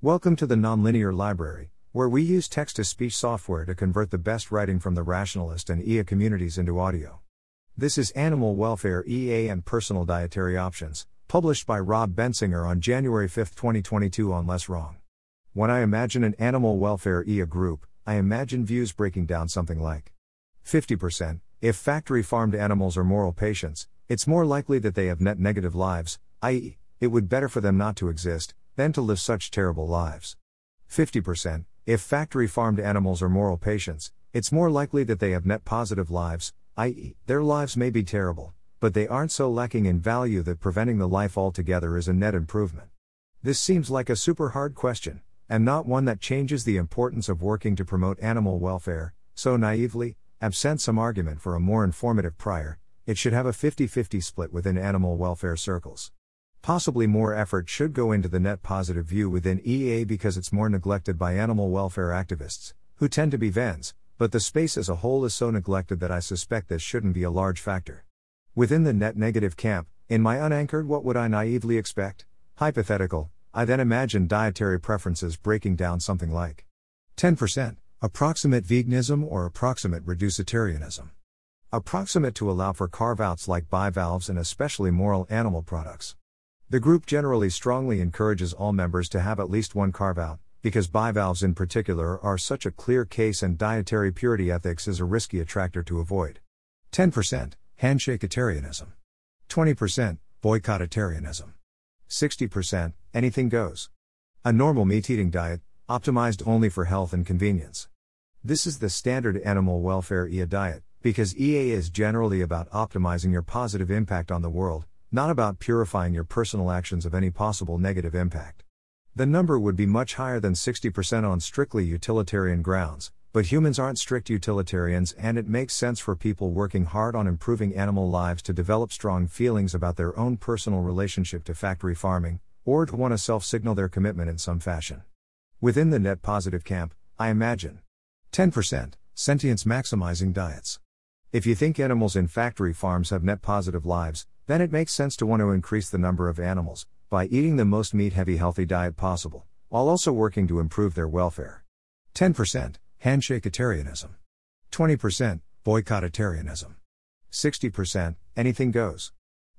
Welcome to the Nonlinear Library, where we use text to speech software to convert the best writing from the rationalist and EA communities into audio. This is Animal Welfare EA and Personal Dietary Options, published by Rob Bensinger on January 5, 2022 on LessWrong. When I imagine an animal welfare EA group, I imagine views breaking down something like 50%. If factory farmed animals are moral patients, it's more likely that they have net negative lives, i.e., it would be better for them not to exist than to live such terrible lives. 50%. If factory farmed animals are moral patients, it's more likely that they have net positive lives, i.e., their lives may be terrible, but they aren't so lacking in value that preventing the life altogether is a net improvement. This seems like a super hard question, and not one that changes the importance of working to promote animal welfare, so naively, absent some argument for a more informative prior, it should have a 50 50 split within animal welfare circles. Possibly more effort should go into the net positive view within EA because it's more neglected by animal welfare activists, who tend to be vegns, but the space as a whole is so neglected that I suspect this shouldn't be a large factor. Within the net negative camp, in my unanchored what would I naively expect? Hypothetical, I then imagine dietary preferences breaking down something like 10%, approximate veganism or approximate reducetarianism. Approximate to allow for carve outs like bivalves and especially moral animal products. The group generally strongly encourages all members to have at least one carve out, because bivalves in particular are such a clear case and dietary purity ethics is a risky attractor to avoid. 10% Handshakeitarianism. 20% Boycottitarianism. 60% Anything goes. A normal meat eating diet, optimized only for health and convenience. This is the standard animal welfare EA diet, because EA is generally about optimizing your positive impact on the world, not about purifying your personal actions of any possible negative impact. The number would be much higher than 60% on strictly utilitarian grounds, but humans aren't strict utilitarians, and it makes sense for people working hard on improving animal lives to develop strong feelings about their own personal relationship to factory farming, or to want to self signal their commitment in some fashion. Within the net positive camp, I imagine 10% sentience maximizing diets. If you think animals in factory farms have net positive lives, then it makes sense to want to increase the number of animals by eating the most meat heavy healthy diet possible, while also working to improve their welfare. 10% Handshakeitarianism. 20% Boycottitarianism. 60% Anything goes.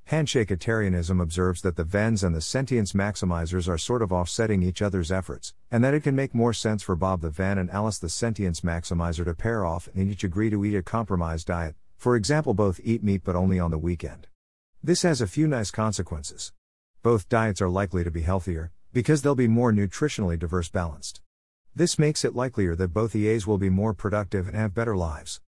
Handshakeitarianism observes that the Vegns and the sentience maximizers are sort of offsetting each other's efforts, and that it can make more sense for Bob the Vegn and Alice the sentience maximizer to pair off and each agree to eat a compromise diet, for example, both eat meat but only on the weekend. This has a few nice consequences. Both diets are likely to be healthier, because they'll be more nutritionally diverse balanced. This makes it likelier that both EAs will be more productive and have better lives.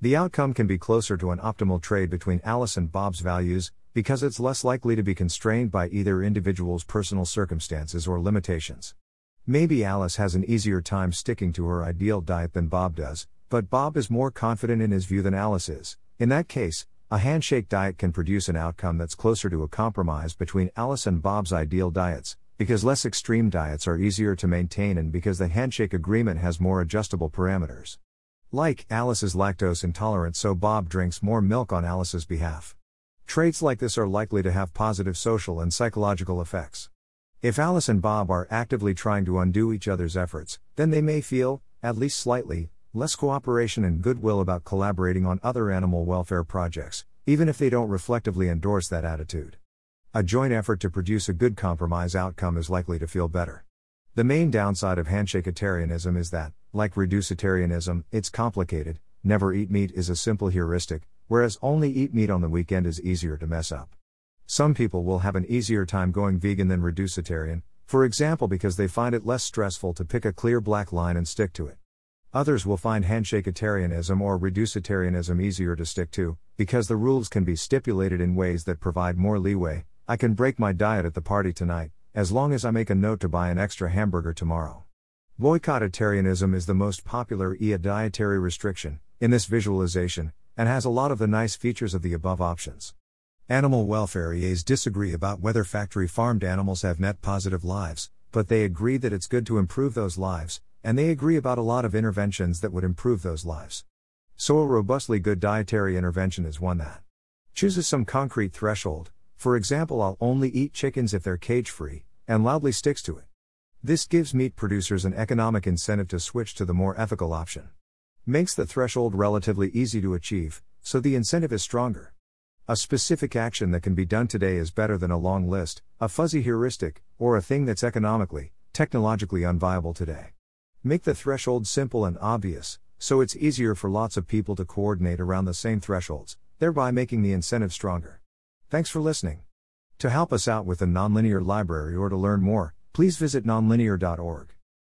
The outcome can be closer to an optimal trade between Alice and Bob's values, because it's less likely to be constrained by either individual's personal circumstances or limitations. Maybe Alice has an easier time sticking to her ideal diet than Bob does, but Bob is more confident in his view than Alice is. In that case, a handshake diet can produce an outcome that's closer to a compromise between Alice and Bob's ideal diets, because less extreme diets are easier to maintain and because the handshake agreement has more adjustable parameters. Like Alice is lactose intolerant, so Bob drinks more milk on Alice's behalf. Traits like this are likely to have positive social and psychological effects. If Alice and Bob are actively trying to undo each other's efforts, then they may feel, at least slightly, less cooperation and goodwill about collaborating on other animal welfare projects, even if they don't reflectively endorse that attitude. A joint effort to produce a good compromise outcome is likely to feel better. The main downside of handshakeitarianism is that, like reducetarianism, it's complicated. Never eat meat is a simple heuristic, whereas only eat meat on the weekend is easier to mess up. Some people will have an easier time going vegan than reducetarian, for example, because they find it less stressful to pick a clear black line and stick to it. Others will find handshakeitarianism or reducetarianism easier to stick to, because the rules can be stipulated in ways that provide more leeway. I can break my diet at the party tonight, as long as I make a note to buy an extra hamburger tomorrow. Boycottitarianism is the most popular EA dietary restriction, in this visualization, and has a lot of the nice features of the above options. Animal welfare EAs disagree about whether factory farmed animals have net positive lives, but they agree that it's good to improve those lives, and they agree about a lot of interventions that would improve those lives. So, a robustly good dietary intervention is one that chooses some concrete threshold, for example, I'll only eat chickens if they're cage free, and loudly sticks to it. This gives meat producers an economic incentive to switch to the more ethical option. Makes the threshold relatively easy to achieve, so the incentive is stronger. A specific action that can be done today is better than a long list, a fuzzy heuristic, or a thing that's economically, technologically unviable today. Make the threshold simple and obvious, so it's easier for lots of people to coordinate around the same thresholds, thereby making the incentive stronger. Thanks for listening. To help us out with the Nonlinear Library or to learn more, please visit nonlinear.org.